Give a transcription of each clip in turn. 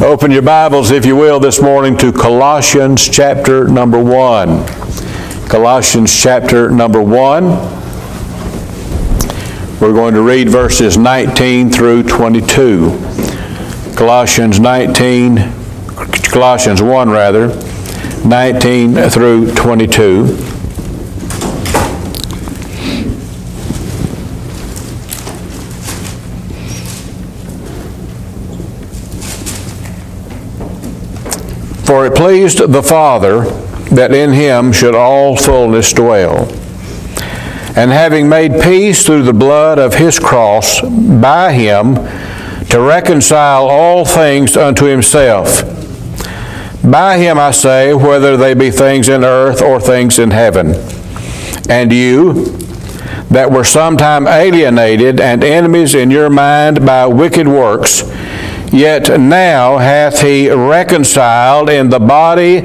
Open your Bibles, if you will, this morning to Colossians chapter number 1. Colossians chapter number 1. We're going to read verses 19 through 22. Colossians 19, Colossians 1 rather, 19 through 22. For it pleased the Father that in him should all fullness dwell. And having made peace through the blood of his cross by him, to reconcile all things unto himself. By him I say, whether they be things in earth or things in heaven. And you, that were sometime alienated and enemies in your mind by wicked works, Yet now hath he reconciled in the body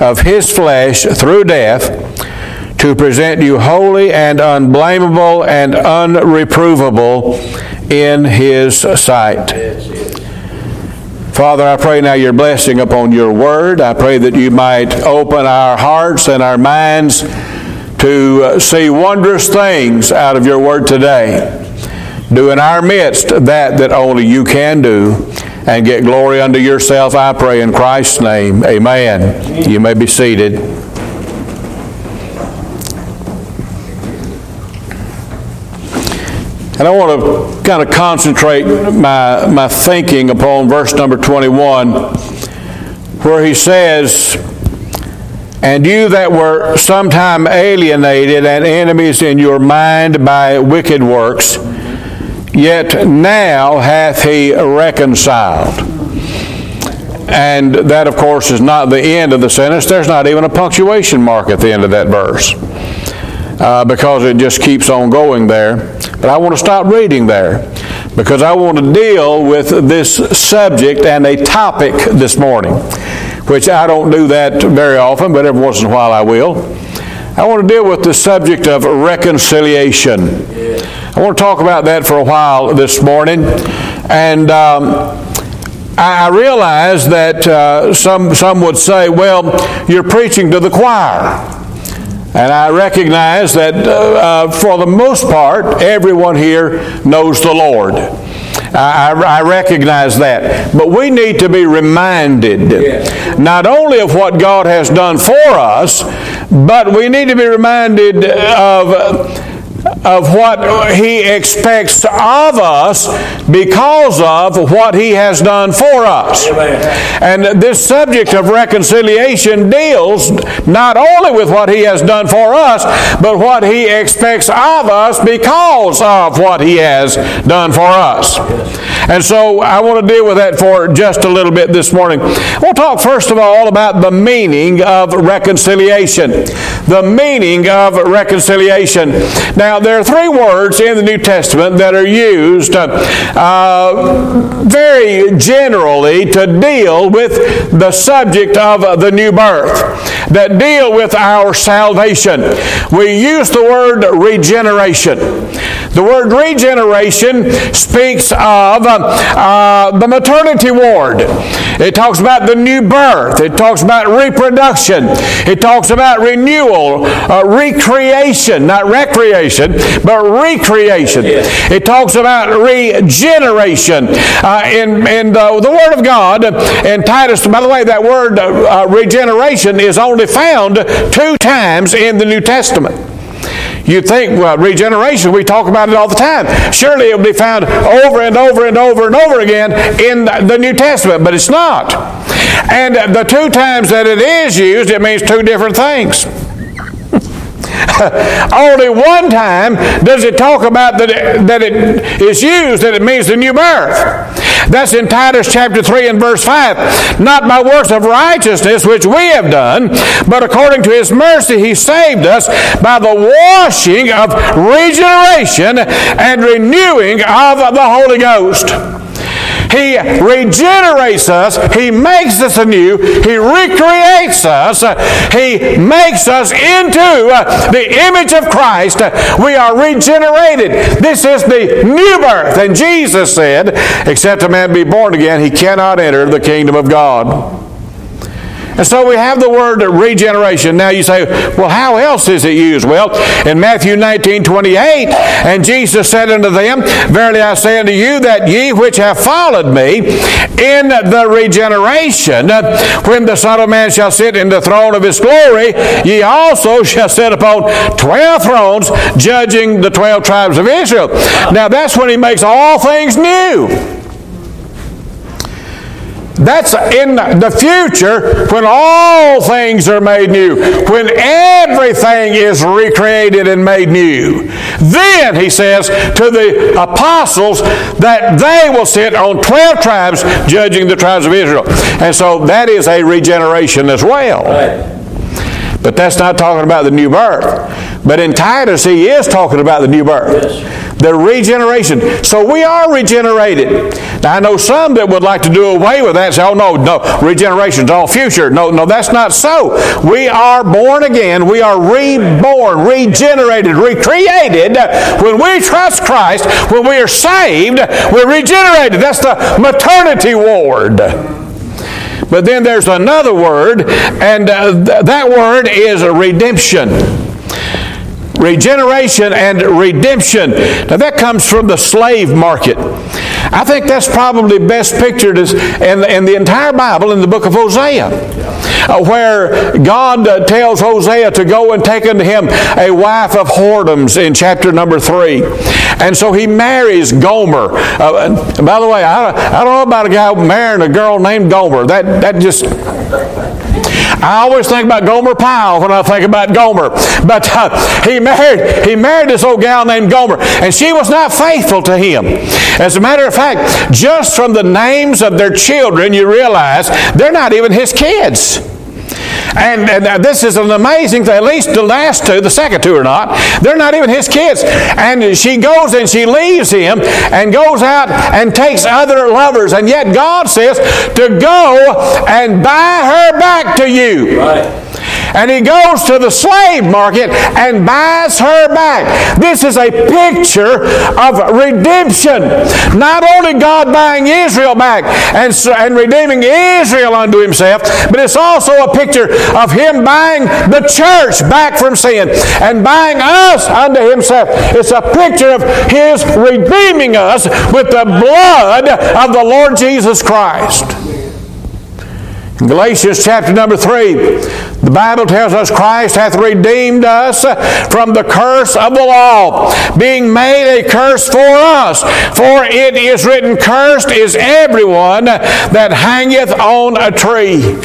of his flesh through death to present you holy and unblameable and unreprovable in his sight. Father, I pray now your blessing upon your word. I pray that you might open our hearts and our minds to see wondrous things out of your word today. Do in our midst that that only you can do and get glory unto yourself, I pray in Christ's name. Amen. You may be seated. And I want to kind of concentrate my, my thinking upon verse number 21, where he says, And you that were sometime alienated and enemies in your mind by wicked works, Yet now hath he reconciled. And that, of course, is not the end of the sentence. There's not even a punctuation mark at the end of that verse uh, because it just keeps on going there. But I want to stop reading there because I want to deal with this subject and a topic this morning, which I don't do that very often, but every once in a while I will. I want to deal with the subject of reconciliation. I want to talk about that for a while this morning. And um, I realize that uh, some, some would say, well, you're preaching to the choir. And I recognize that uh, uh, for the most part, everyone here knows the Lord. I, I, recognize that. But we need to be reminded not only of what God has done for us, but we need to be reminded of of what He expects of us because of what He has done for us. And this subject of reconciliation deals not only with what He has done for us, but what He expects of us because of what He has done for us. And so I want to deal with that for just a little bit this morning. We'll talk first of all about the meaning of reconciliation. The meaning of reconciliation. Now, there are three words in the New Testament that are used uh, uh, very generally to deal with the subject of the new birth, that deal with our salvation. We use the word regeneration. The word regeneration speaks of uh, the maternity ward. It talks about the new birth. It talks about reproduction. It talks about renewal, uh, recreation, not recreation, but recreation. It talks about regeneration. Uh, in in the, the, Word of God, in Titus, by the way, that word uh, regeneration is only found two times in the New Testament. You'd think, well, regeneration, we talk about it all the time. Surely it will be found over and over and over and over again in the New Testament, but it's not. And the two times that it is used, it means two different things. Only one time does it talk about that it, that it is used, that it means the new birth. That's in Titus chapter 3 and verse 5. Not by works of righteousness which we have done, but according to his mercy he saved us by the washing of regeneration and renewing of the Holy Ghost. He regenerates us. He makes us anew. He recreates us. He makes us into uh, the image of Christ. We are regenerated. This is the new birth. And Jesus said, Except a man be born again, he cannot enter the kingdom of God. And so we have the word regeneration. Now you say, well, how else is it used? Well, in Matthew 19, 28, and Jesus said unto them, Verily I say unto you that ye which have followed me in the regeneration, when the Son of Man shall sit in the throne of his glory, ye also shall sit upon twelve thrones, judging the twelve tribes of Israel. Now that's when he makes all things new. That's in the future when all things are made new, when everything is recreated and made new. Then, he says to the apostles that they will sit on 12 tribes judging the tribes of Israel. And so that is a regeneration as well. Right. But that's not talking about the new birth. But in Titus, he is talking about the new birth. Yes the regeneration. So we are regenerated. Now, I know some that would like to do away with that say, oh, no, no, regeneration's all future. No, no, that's not so. We are born again. We are reborn, regenerated, recreated. When we trust Christ, when we are saved, we're regenerated. That's the maternity ward. But then there's another word, and uh, th- that word is redemption regeneration and redemption. Now that comes from the slave market. I think that's probably best pictured as in, in the entire Bible in the book of Hosea, uh, where God uh, tells Hosea to go and take unto him a wife of whoredoms in chapter number three. And so he marries Gomer. Uh, by the way, I, I don't know about a guy marrying a girl named Gomer. That, that just I always think about Gomer Pyle when I think about Gomer. But uh, he married he married this old gal named Gomer, and she was not faithful to him. As a matter of fact, just from the names of their children, you realize they're not even his kids. And, and, uh, this is an amazing thing. At least the last two, the second two are not. They're not even his kids. And she goes and she leaves him and goes out and takes other lovers. And yet God says to go and buy her back to you. Right and he goes to the slave market and buys her back. This is a picture of redemption. Not only God buying Israel back and, and redeeming Israel unto himself, but it's also a picture of him buying the church back from sin and buying us unto himself. It's a picture of his redeeming us with the blood of the Lord Jesus Christ. Galatians chapter number 3, the Bible tells us Christ hath redeemed us from the curse of the law, being made a curse for us. For it is written, Cursed is everyone that hangeth on a tree.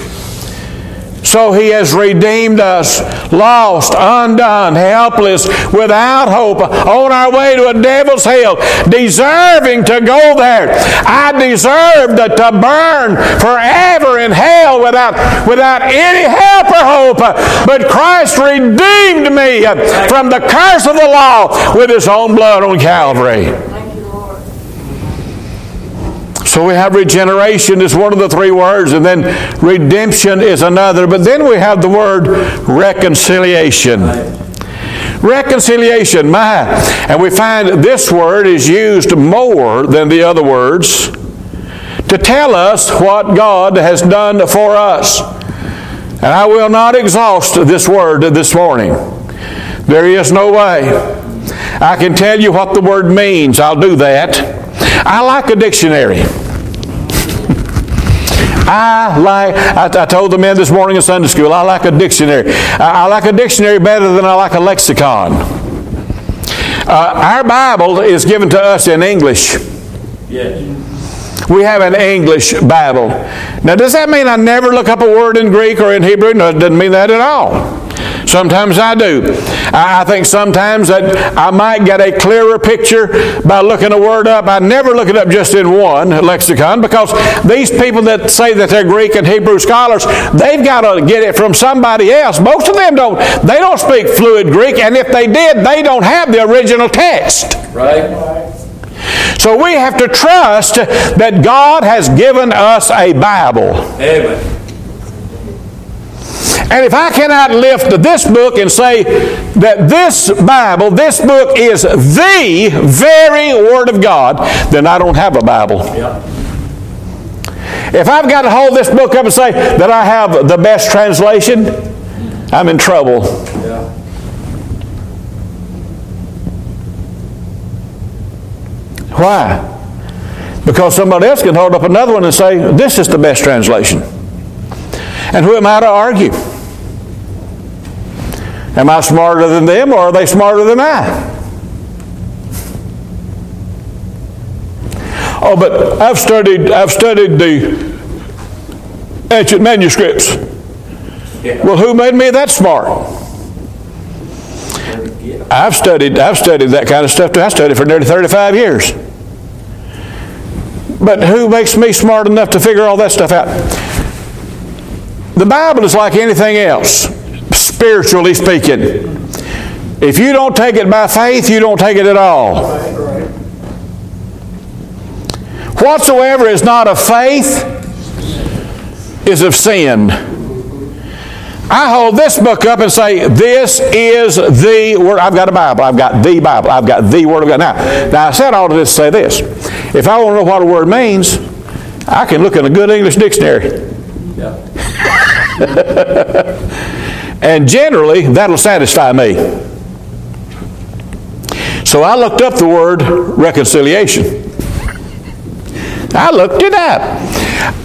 So he has redeemed us, lost, undone, helpless, without hope, on our way to a devil's hell, deserving to go there. I deserved to burn forever in hell without, without any help or hope. But Christ redeemed me from the curse of the law with his own blood on Calvary. So we have regeneration is one of the three words, and then redemption is another. But then we have the word reconciliation. Reconciliation, my. And we find this word is used more than the other words to tell us what God has done for us. And I will not exhaust this word this morning. There is no way. I can tell you what the word means. I'll do that. I like a dictionary. I like, I, I, told the men this morning in Sunday school, I like a dictionary. I, I like a dictionary better than I like a lexicon. Uh, our Bible is given to us in English. Yes. We have an English Bible. Now, does that mean I never look up a word in Greek or in Hebrew? No, it doesn't mean that at all. Sometimes I do. I think sometimes that I might get a clearer picture by looking a word up. I never look it up just in one lexicon because these people that say that they're Greek and Hebrew scholars, they've got to get it from somebody else. Most of them don't. They don't speak fluid Greek, and if they did, they don't have the original text. Right. So we have to trust that God has given us a Bible. Amen. And if I cannot lift this book and say that this Bible, this book is the very Word of God, then I don't have a Bible. Yeah. If I've got to hold this book up and say that I have the best translation, I'm in trouble. Yeah. Why? Because somebody else can hold up another one and say, this is the best translation. And who am I to argue? Am I smarter than them or are they smarter than I? Oh, but I've studied I've studied the ancient manuscripts. Yeah. Well, who made me that smart? Yeah. I've studied I've studied that kind of stuff too. I studied for nearly 35 years. But who makes me smart enough to figure all that stuff out? The Bible is like anything else, spiritually speaking. If you don't take it by faith, you don't take it at all. Whatsoever is not of faith is of sin. I hold this book up and say, This is the Word. I've got a Bible. I've got the Bible. I've got the Word of God. Now, now I said all of this to say this. If I want to know what a word means, I can look in a good English dictionary. Yeah. And generally, that'll satisfy me. So I looked up the word reconciliation. I looked it up.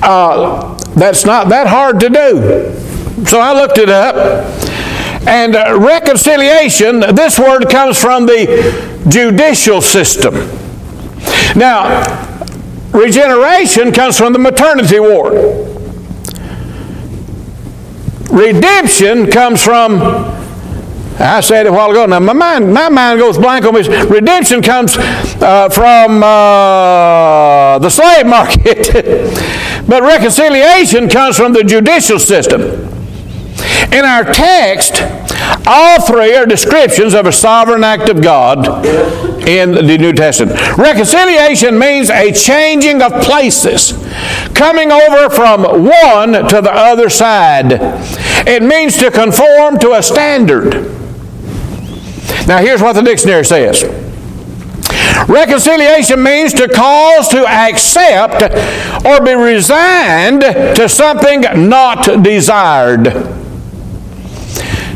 Uh, that's not that hard to do. So I looked it up. And uh, reconciliation, this word comes from the judicial system. Now, regeneration comes from the maternity ward. Redemption comes from, I said it a while ago, now my mind, my mind goes blank on this. Redemption comes uh, from uh, the slave market, but reconciliation comes from the judicial system. In our text, all three are descriptions of a sovereign act of God in the New Testament. Reconciliation means a changing of places, coming over from one to the other side. It means to conform to a standard. Now, here's what the dictionary says. Reconciliation means to cause to accept or be resigned to something not desired.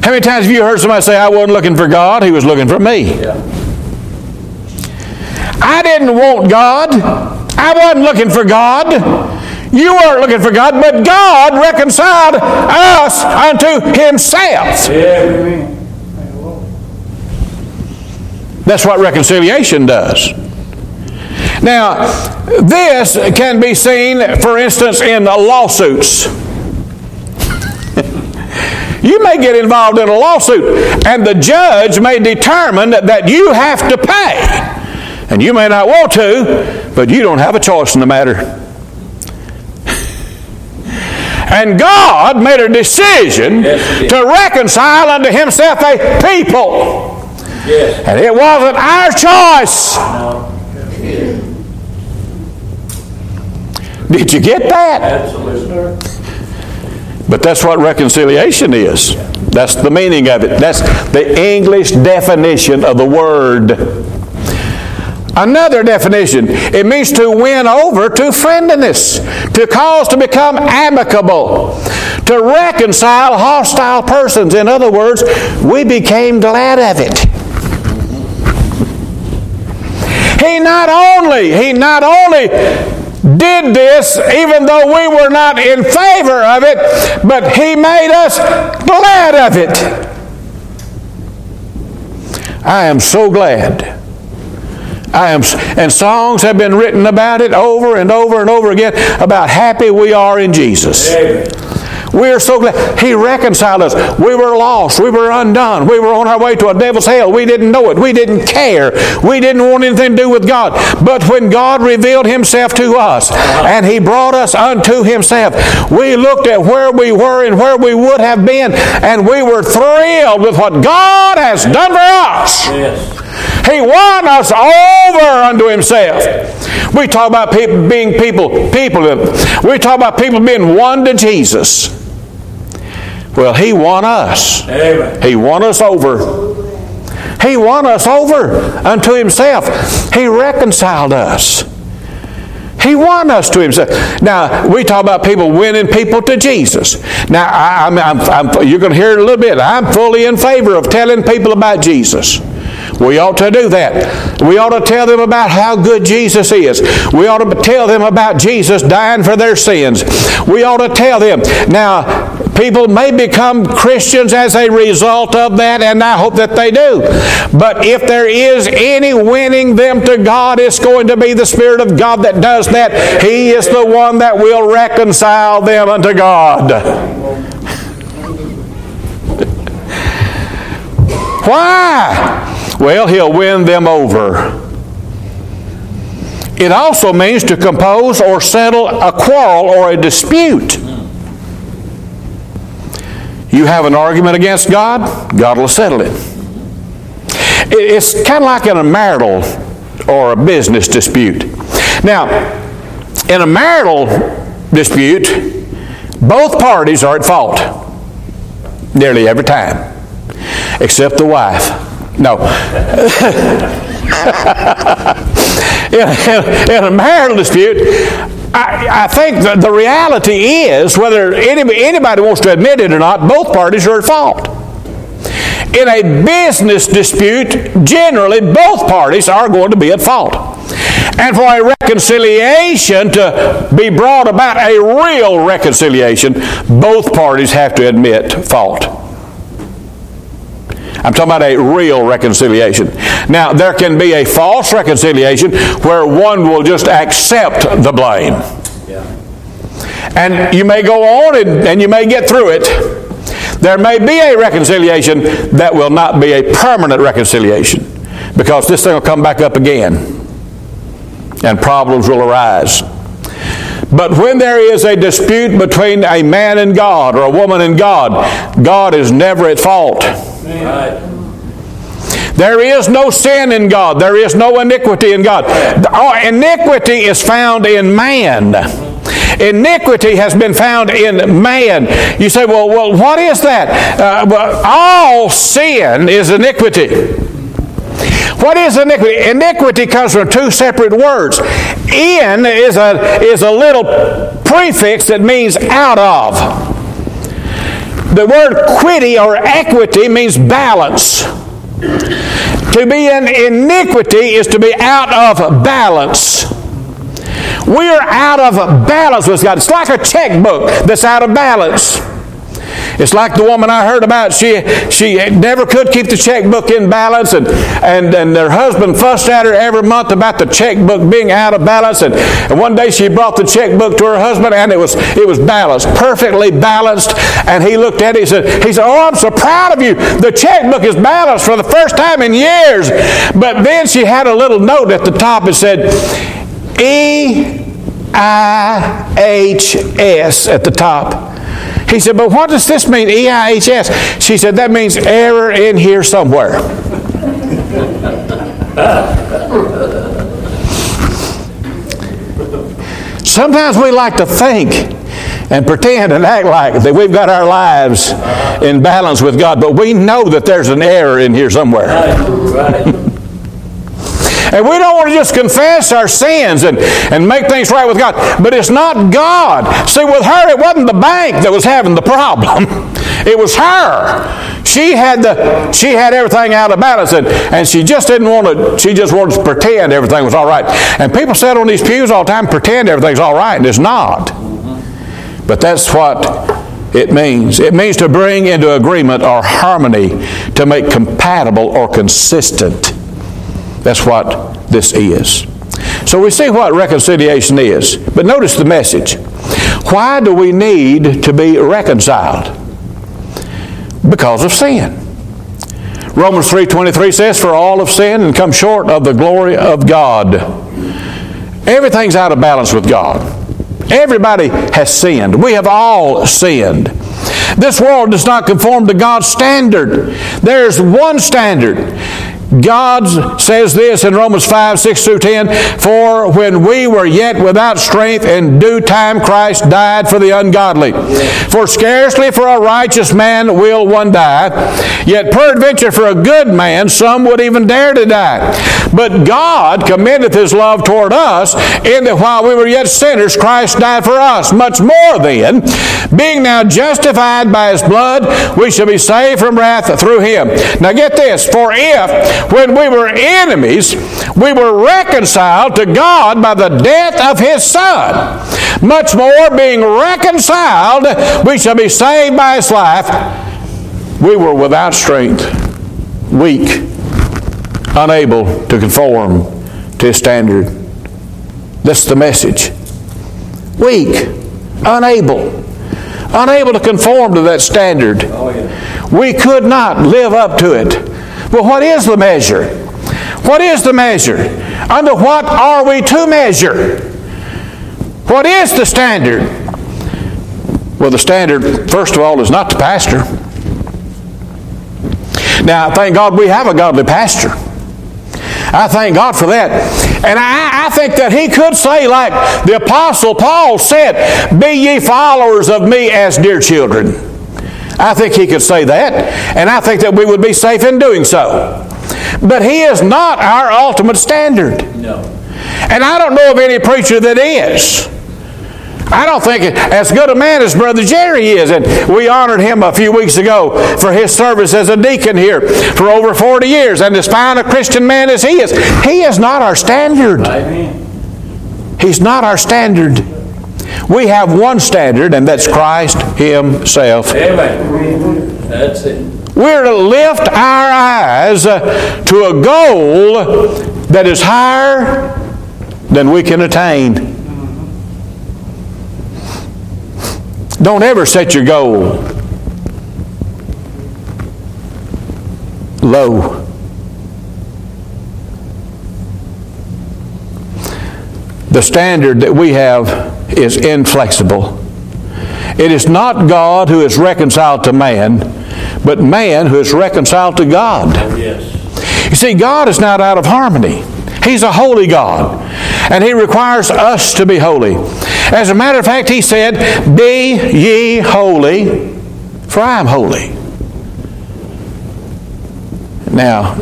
How many times have you heard somebody say, I wasn't looking for God, he was looking for me? Yeah. I didn't want God. I wasn't looking for God. You weren't looking for God, but God reconciled us unto himself. Amen. That's what reconciliation does. Now, this can be seen, for instance, in the lawsuits. You may get involved in a lawsuit, and the judge may determine that you have to pay. And you may not want to, but you don't have a choice in the matter. And God made a decision Yes, to reconcile unto himself a people. Yes. And it wasn't our choice. Did you get that? Absolutely. But that's what reconciliation is. That's the meaning of it. That's the English definition of the word. Another definition it means to win over to friendliness, to cause to become amicable, to reconcile hostile persons. In other words, we became glad of it. He not only, he not only did this even though we were not in favor of it, but he made us glad of it. I am so glad. I am, and songs have been written about it over and over and over again about happy we are in Jesus. Amen. We are so glad. He reconciled us. We were lost. We were undone. We were on our way to a devil's hell. We didn't know it. We didn't care. We didn't want anything to do with God. But when God revealed Himself to us and He brought us unto Himself, we looked at where we were and where we would have been, and we were thrilled with what God has done for us. Yes. He won us over unto himself. We talk about people being people, people. We talk about people being won to Jesus. Well, he won us. Amen. He won us over. He won us over unto himself. He reconciled us. He won us to himself. Now, we talk about people winning people to Jesus. Now, I, I'm, I'm, I'm, you're going to hear it a little bit. I'm fully in favor of telling people about Jesus. We ought to do that. We ought to tell them about how good Jesus is. We ought to tell them about Jesus dying for their sins. We ought to tell them. Now, people may become Christians as a result of that, and I hope that they do. But if there is any winning them to God, it's going to be the Spirit of God that does that. He is the one that will reconcile them unto God. Why? Well, he'll win them over. It also means to compose or settle a quarrel or a dispute. You have an argument against God, God will settle it. It's kind of like in a marital or a business dispute. Now, in a marital dispute, both parties are at fault nearly every time, except the wife. No. in, in, in a marital dispute, I, I, think the, the reality is, whether any, anybody wants to admit it or not, both parties are at fault. In a business dispute, generally both parties are going to be at fault. And for a reconciliation to be brought about, a real reconciliation, both parties have to admit fault. I'm talking about a real reconciliation. Now, there can be a false reconciliation where one will just accept the blame. And you may go on and, and you may get through it. There may be a reconciliation that will not be a permanent reconciliation because this thing will come back up again and problems will arise. But when there is a dispute between a man and God or a woman and God, God is never at fault. There is no sin in God. There is no iniquity in God. Oh, iniquity is found in man. Iniquity has been found in man. You say, well, well what is that? Uh, well, all sin is iniquity. What is iniquity? Iniquity comes from two separate words. In is a, is a little prefix that means out of. The word quity or equity means balance. To be in iniquity is to be out of balance. We are out of balance with God. It's like a checkbook that's out of balance. It's like the woman I heard about. She, she never could keep the checkbook in balance, and, and, and her husband fussed at her every month about the checkbook being out of balance. And, and one day she brought the checkbook to her husband, and it was, it was balanced, perfectly balanced. And he looked at it, he said, he said, Oh, I'm so proud of you. The checkbook is balanced for the first time in years. But then she had a little note at the top that said, E I H S at the top. He said, But what does this mean, E I H S? She said, That means error in here somewhere. Sometimes we like to think and pretend and act like that we've got our lives in balance with God, but we know that there's an error in here somewhere. Right. Right. And we don't want to just confess our sins and, and make things right with God. But it's not God. See, with her, it wasn't the bank that was having the problem. It was her. She had the she had everything out of balance and, and she just didn't want to she just wanted to pretend everything was all right. And people sit on these pews all the time, pretend everything's all right, and it's not. But that's what it means. It means to bring into agreement or harmony, to make compatible or consistent. That's what this is. So we see what reconciliation is. But notice the message. Why do we need to be reconciled? Because of sin. Romans 3:23 says for all have sinned and come short of the glory of God. Everything's out of balance with God. Everybody has sinned. We have all sinned. This world does not conform to God's standard. There's one standard. God says this in Romans 5, 6 through 10 For when we were yet without strength, in due time Christ died for the ungodly. For scarcely for a righteous man will one die, yet peradventure for a good man some would even dare to die. But God commendeth his love toward us, in that while we were yet sinners, Christ died for us. Much more then, being now justified by his blood, we shall be saved from wrath through him. Now get this, for if when we were enemies, we were reconciled to God by the death of his Son, much more being reconciled, we shall be saved by his life. We were without strength, weak, unable to conform to his standard. That's the message. Weak, unable, unable to conform to that standard. Oh, we could not live up to it. Well, what is the measure? What is the measure? Under what are we to measure? What is the standard? Well, the standard, first of all, is not the pastor. Now, thank God we have a godly pastor. I thank God for that. And I, I, think that he could say, like the Apostle Paul said, Be ye followers of me as dear children. I think he could say that, and I think that we would be safe in doing so. But he is not our ultimate standard. No. And I don't know of any preacher that is. I don't think as good a man as Brother Jerry is. And we honored him a few weeks ago for his service as a deacon here for over 40 years. And as fine a Christian man as he is, he is not our standard. Amen. He's not our standard. We have one standard, and that's Christ Himself. Amen. That's it. We're to lift our eyes uh, to a goal that is higher than we can attain. Don't ever set your goal low. The standard that we have is inflexible. It is not God who is reconciled to man, but man who is reconciled to God. Oh, yes. You see, God is not out of harmony. He's a holy God, and He requires us to be holy. As a matter of fact, He said, Be ye holy, for I am holy. Now,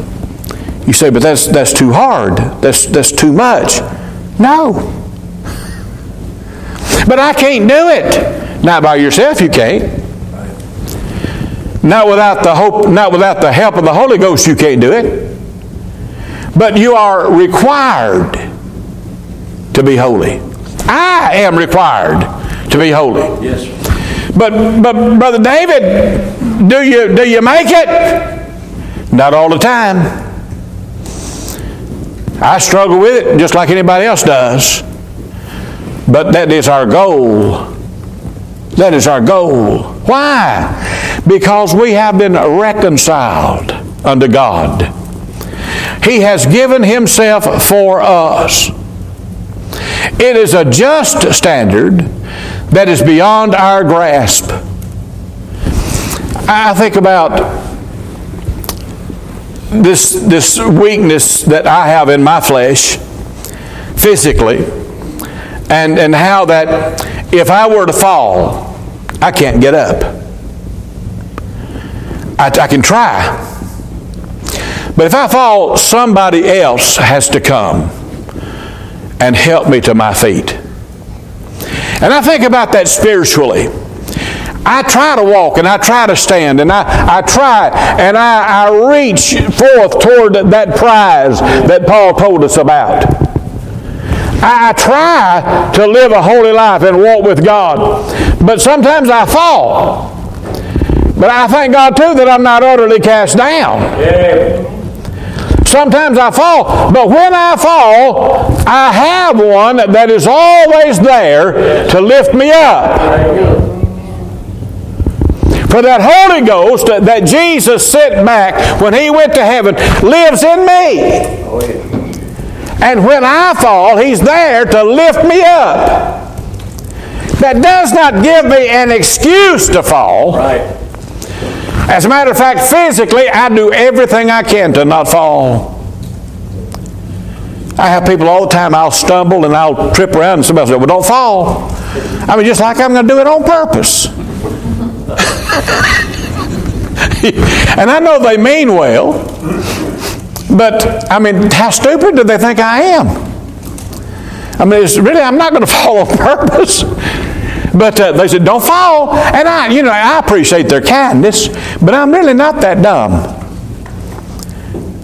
you say, but that's, that's too hard. That's, that's too much. No. But I can't do it. Not by yourself, you can't. Not without the hope, not without the help of the Holy Ghost, you can't do it. But you are required to be holy. I am required to be holy. Yes. But but brother David, do you do you make it? Not all the time. I struggle with it just like anybody else does. But that is our goal. That is our goal. Why? Because we have been reconciled unto God. He has given Himself for us. It is a just standard that is beyond our grasp. I think about this, this weakness that I have in my flesh physically, and, and how that if I were to fall, I can't get up. I, I can try. But if I fall, somebody else has to come and help me to my feet. And I think about that spiritually. I try to walk and I try to stand and I, I try and I, I reach forth toward that prize that Paul told us about. I, I try to live a holy life and walk with God. But sometimes I fall. But I thank God too that I'm not utterly cast down. Sometimes I fall, but when I fall, I have one that is always there to lift me up. For that Holy Ghost that Jesus sent back when he went to heaven lives in me. Oh, And when I fall, he's there to lift me up. That does not give me an excuse to fall. Right. As a matter of fact, physically, I do everything I can to not fall. I have people all the time, I'll stumble and I'll trip around, and somebody will say, Well, don't fall. I mean, just like I'm going to do it on purpose. and I know they mean well, but I mean, how stupid do they think I am? I mean, it's really, I'm not going to fall on purpose. But uh, they said, don't fall. And I, you know, I appreciate their kindness, but I'm really not that dumb.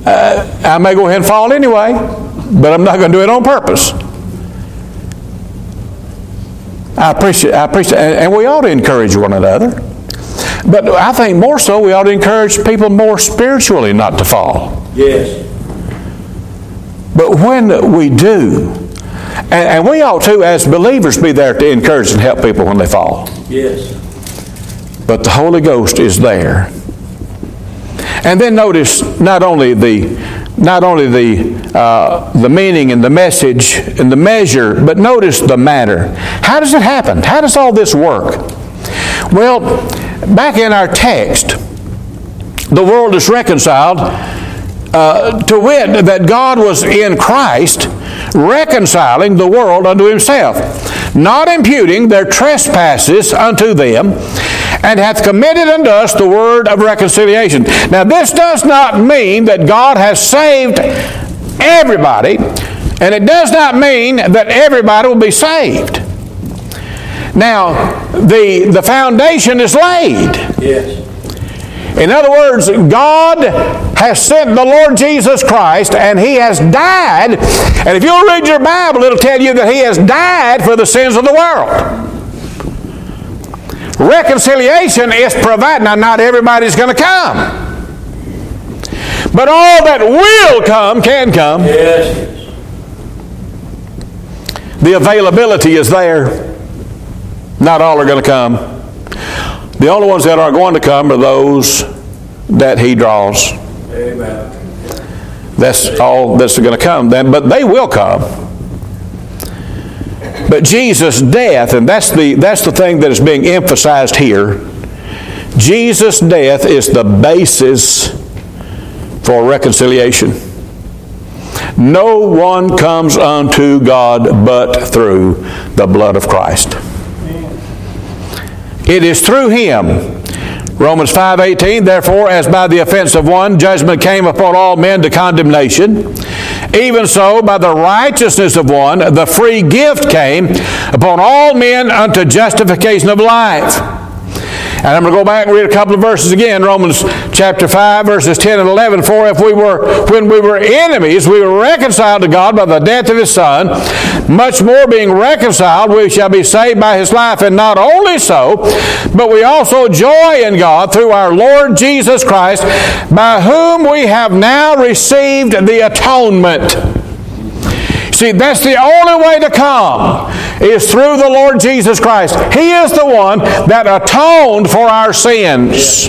Uh, I may go ahead and fall anyway, but I'm not going to do it on purpose. I appreciate, I appreciate, and we ought to encourage one another. But I think more so, we ought to encourage people more spiritually not to fall. Yes. But when we do, and, and we ought to, as believers, be there to encourage and help people when they fall. Yes. But the Holy Ghost is there. And then notice not only the not only the uh, the meaning and the message and the measure, but notice the matter. How does it happen? How does all this work? Well, back in our text, the world is reconciled uh, to wit that God was in Christ reconciling the world unto himself, not imputing their trespasses unto them, and hath committed unto us the word of reconciliation. Now, this does not mean that God has saved everybody, and it does not mean that everybody will be saved. Now, the, the foundation is laid. Yes. In other words, God has sent the Lord Jesus Christ and He has died. And if you'll read your Bible, it'll tell you that He has died for the sins of the world. Reconciliation is provided. Now, not everybody's going to come. But all that will come can come. Yes. The availability is there. Not all are going to come. The only ones that are going to come are those that He draws. Amen. That's all that's going to come then, but they will come. But Jesus' death, and that's the, that's the thing that is being emphasized here. Jesus' death is the basis for reconciliation. No one comes unto God but through the blood of Christ. It is through him Romans 5:18 Therefore as by the offense of one judgment came upon all men to condemnation even so by the righteousness of one the free gift came upon all men unto justification of life. And I'm going to go back and read a couple of verses again. Romans chapter 5, verses 10 and 11. For if we were, when we were enemies, we were reconciled to God by the death of his Son, much more being reconciled, we shall be saved by his life. And not only so, but we also joy in God through our Lord Jesus Christ, by whom we have now received the atonement. See, that's the only way to come is through the Lord Jesus Christ. He is the one that atoned for our sins.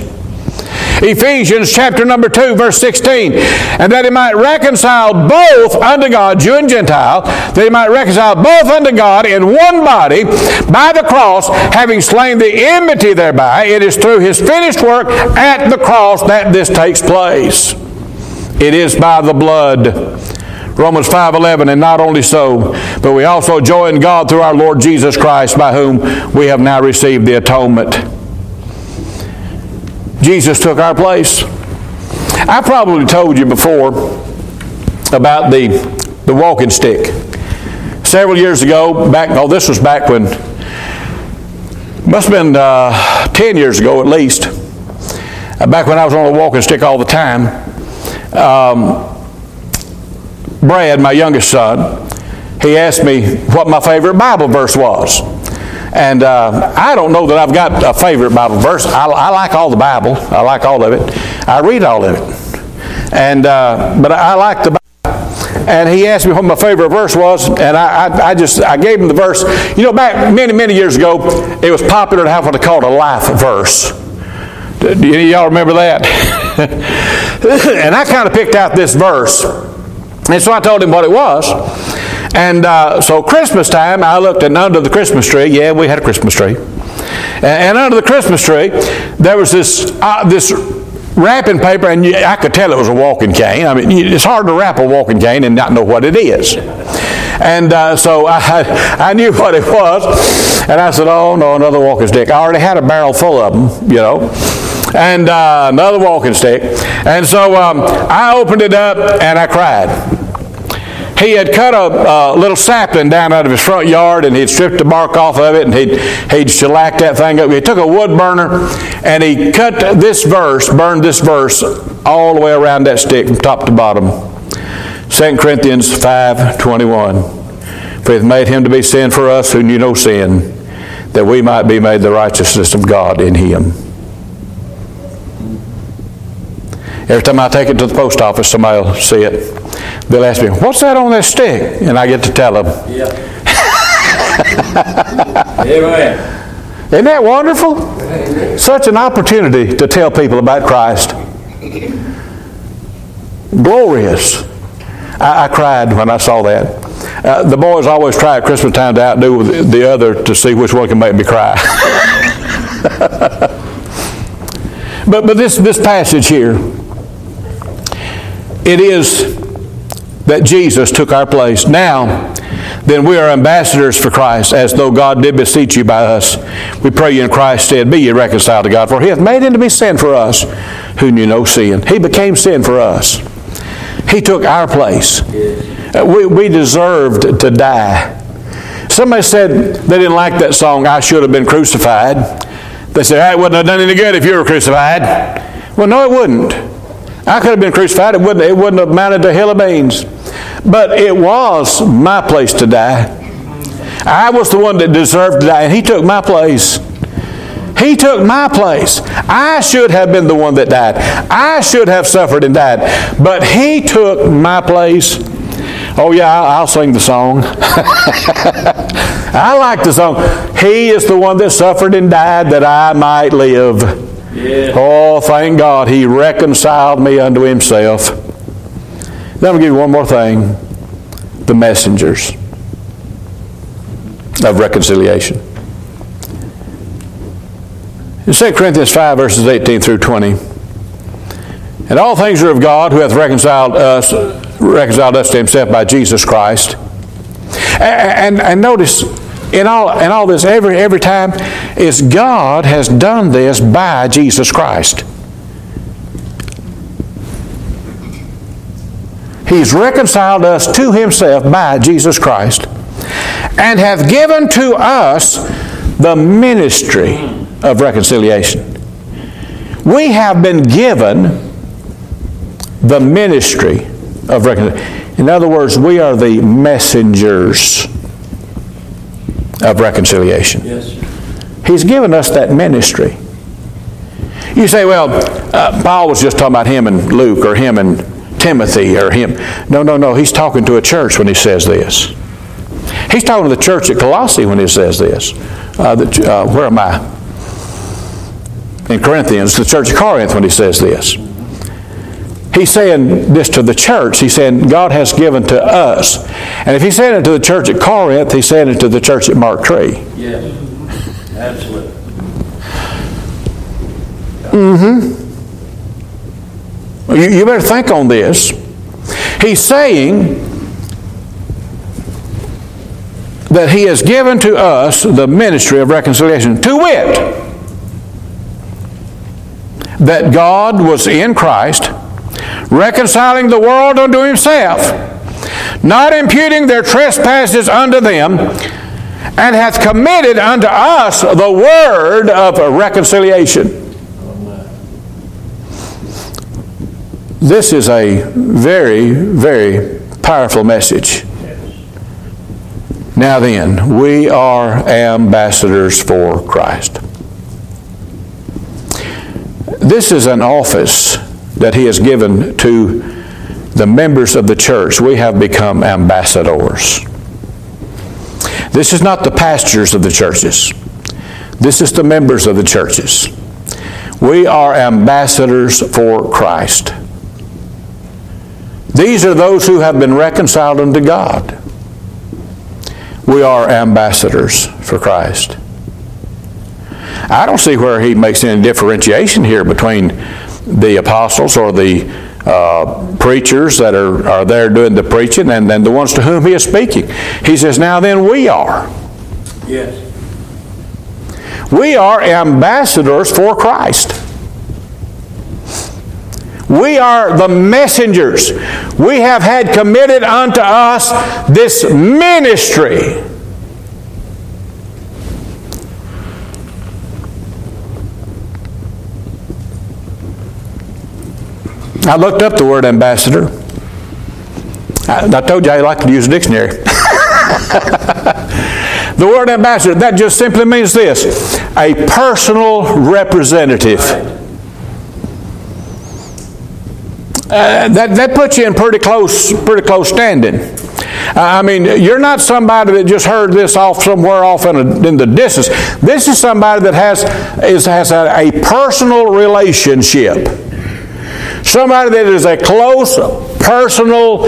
Ephesians chapter number 2, verse 16. And that he might reconcile both unto God, Jew and Gentile, that he might reconcile both unto God in one body by the cross, having slain the enmity thereby. It is through his finished work at the cross that this takes place. It is by the blood. Romans 5:11 and not only so but we also joy in God through our Lord Jesus Christ by whom we have now received the atonement. Jesus took our place. I probably told you before about the the walking stick. Several years ago, back oh this was back when must have been uh, 10 years ago at least. Uh, back when I was on a walking stick all the time. Um, Brad, my youngest son, he asked me what my favorite Bible verse was. And uh, I don't know that I've got a favorite Bible verse. I, I, like all the Bible. I like all of it. I read all of it. And uh, but I like the Bible. And he asked me what my favorite verse was, and I, I, I, just I gave him the verse. You know, back many many years ago, it was popular to have what they called a life verse. Do any of y'all remember that? and I kind of picked out this verse. And so I told him what it was. And uh, so Christmas time, I looked and under the Christmas tree. Yeah, we had a Christmas tree. And, and under the Christmas tree, there was this, uh, this wrapping paper, and I could tell it was a walking cane. I mean, it's hard to wrap a walking cane and not know what it is. And uh, so I, I knew what it was, and I said, "Oh no, another walking stick." I already had a barrel full of them, you know, and uh, another walking stick. And so um, I opened it up and I cried he had cut a little sapling down out of his front yard and he'd stripped the bark off of it and he'd, he'd shellacked that thing up. He took a wood burner and he cut this verse, burned this verse all the way around that stick from top to bottom. 2 Corinthians 5.21 For hath made him to be sin for us who knew no sin, that we might be made the righteousness of God in him. Every time I take it to the post office, somebody will see it. They'll ask me, What's that on that stick? And I get to tell them. Yeah. Amen. Isn't that wonderful? Such an opportunity to tell people about Christ. Glorious. I, I cried when I saw that. Uh, the boys always try at Christmas time to outdo the, the other to see which one can make me cry. but but this, this passage here, it is that Jesus took our place. Now, then we are ambassadors for Christ, as though God did beseech you by us. We pray you in Christ's stead, be ye reconciled to God, for he hath made him to be sin for us, who knew no sin. He became sin for us. He took our place. Uh, we, we deserved to die. Somebody said they didn't like that song, I Should Have Been Crucified. They said, hey, it wouldn't have done any good if you were crucified. Well, no, it wouldn't. I could have been crucified. It wouldn't, it wouldn't have mounted to hill of beans. But it was my place to die. I was the one that deserved to die, and He took my place. He took my place. I should have been the one that died. I should have suffered and died. But He took my place. Oh, yeah, I'll sing the song. I like the song. He is the one that suffered and died that I might live. Yeah. Oh, thank God, He reconciled me unto Himself. Then I'll give you one more thing the messengers of reconciliation. In 2 Corinthians 5, verses 18 through 20. And all things are of God who hath reconciled us, reconciled us to himself by Jesus Christ. And, and, and notice in all, in all this, every, every time, is God has done this by Jesus Christ. He's reconciled us to himself by Jesus Christ and hath given to us the ministry of reconciliation. We have been given the ministry of reconciliation. In other words, we are the messengers of reconciliation. Yes. He's given us that ministry. You say, well, uh, Paul was just talking about him and Luke or him and Timothy or him. No, no, no. He's talking to a church when he says this. He's talking to the church at Colossae when he says this. Uh, the, uh, where am I? In Corinthians, the church of Corinth when he says this. He's saying this to the church. He's saying God has given to us. And if he's saying it to the church at Corinth, he's saying it to the church at Marked Tree. Yes, absolutely. Mm-hmm. You, you better think on this. He's saying that he has given to us the ministry of reconciliation, to wit, that God was in Christ, reconciling the world unto himself, not imputing their trespasses unto them, and hath committed unto us the word of reconciliation. This is a very, very powerful message. Now then, we are ambassadors for Christ. This is an office that He has given to the members of the church. We have become ambassadors. This is not the pastors of the churches. This is the members of the churches. We are ambassadors for Christ. These are those who have been reconciled unto God. We are ambassadors for Christ. I don't see where he makes any differentiation here between the apostles or the uh, preachers that are, are there doing the preaching and then the ones to whom he is speaking. He says, Now then, we are. Yes. We are ambassadors for Christ. We are the messengers. We have had committed unto us this ministry. I looked up the word ambassador. I, I told you I like to use a dictionary. the word ambassador, that just simply means this a personal representative. Uh, that, that puts you in pretty close, pretty close standing. I mean, you're not somebody that just heard this off somewhere off in, a, in the distance. This is somebody that has, is, has a, a personal relationship Somebody that is a close, personal,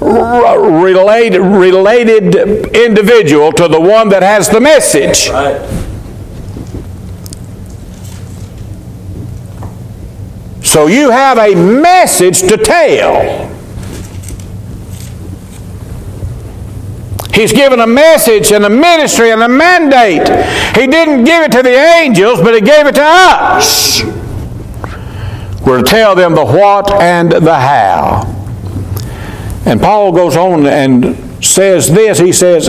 related, related individual to the one that has the message. Right. So you have a message to tell. He's given a message and a ministry and a mandate. He didn't give it to the angels, but he gave it to us. We're to tell them the what and the how. And Paul goes on and says this He says,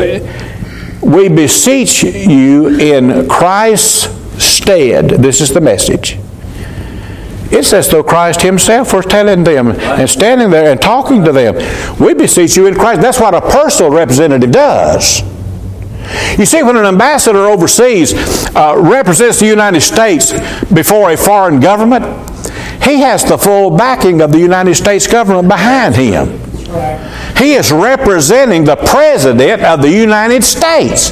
We beseech you in Christ's stead. This is the message. It's as though Christ Himself was telling them and standing there and talking to them. We beseech you in Christ. That's what a personal representative does. You see, when an ambassador overseas uh, represents the United States before a foreign government, he has the full backing of the United States government behind him. He is representing the President of the United States.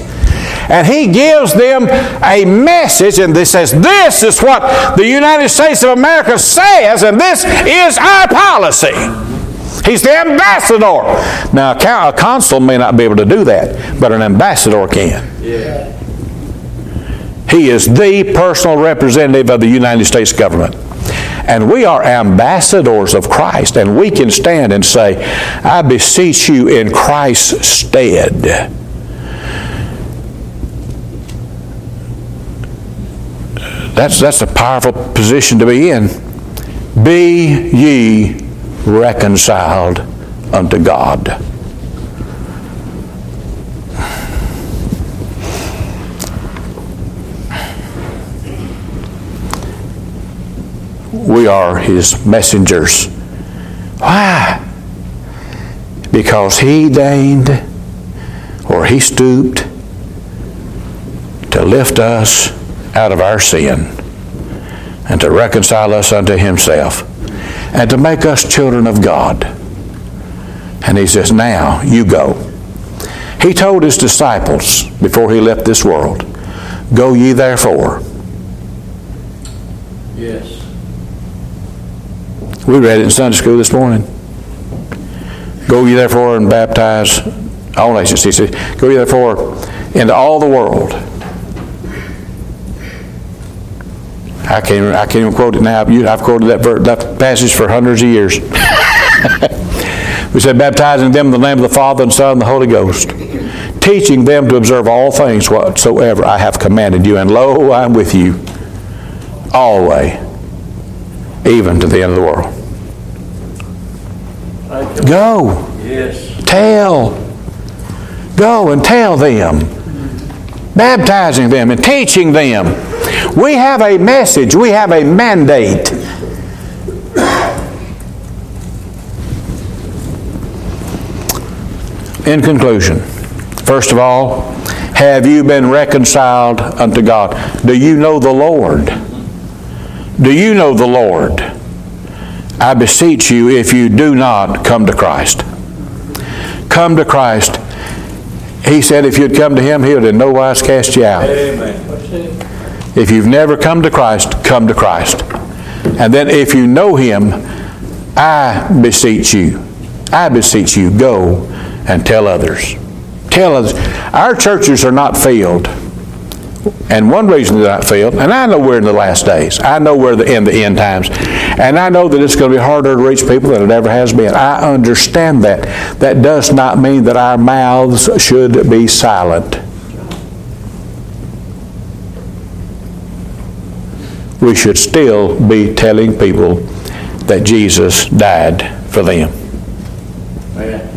And he gives them a message, and he says, This is what the United States of America says, and this is our policy. He's the ambassador. Now, a consul may not be able to do that, but an ambassador can. Yeah. He is the personal representative of the United States government. And we are ambassadors of Christ, and we can stand and say, I beseech you in Christ's stead. That's, that's a powerful position to be in. Be ye reconciled unto God. Are his messengers. Why? Because he deigned or he stooped to lift us out of our sin and to reconcile us unto himself and to make us children of God. And he says, Now you go. He told his disciples before he left this world, Go ye therefore. We read it in Sunday school this morning. Go ye therefore and baptize all nations. He said, Go ye therefore into all the world. I can't, I can't even quote it now. I've quoted that, that passage for hundreds of years. we said, baptizing them in the name of the Father and Son and the Holy Ghost, teaching them to observe all things whatsoever I have commanded you. And lo, I am with you always, even to the end of the world. Go. Yes. Tell. Go and tell them. Baptizing them and teaching them. We have a message, we have a mandate. In conclusion, first of all, have you been reconciled unto God? Do you know the Lord? Do you know the Lord? I beseech you, if you do not, come to Christ. Come to Christ. He said if you'd come to Him, He would in no wise cast you out. Amen. If you've never come to Christ, come to Christ. And then if you know Him, I beseech you, I beseech you, go and tell others. Tell us, Our churches are not filled And one reason that I feel, and I know we're in the last days. I know we're in the end times. And I know that it's going to be harder to reach people than it ever has been. I understand that. That does not mean that our mouths should be silent. We should still be telling people that Jesus died for them. Amen.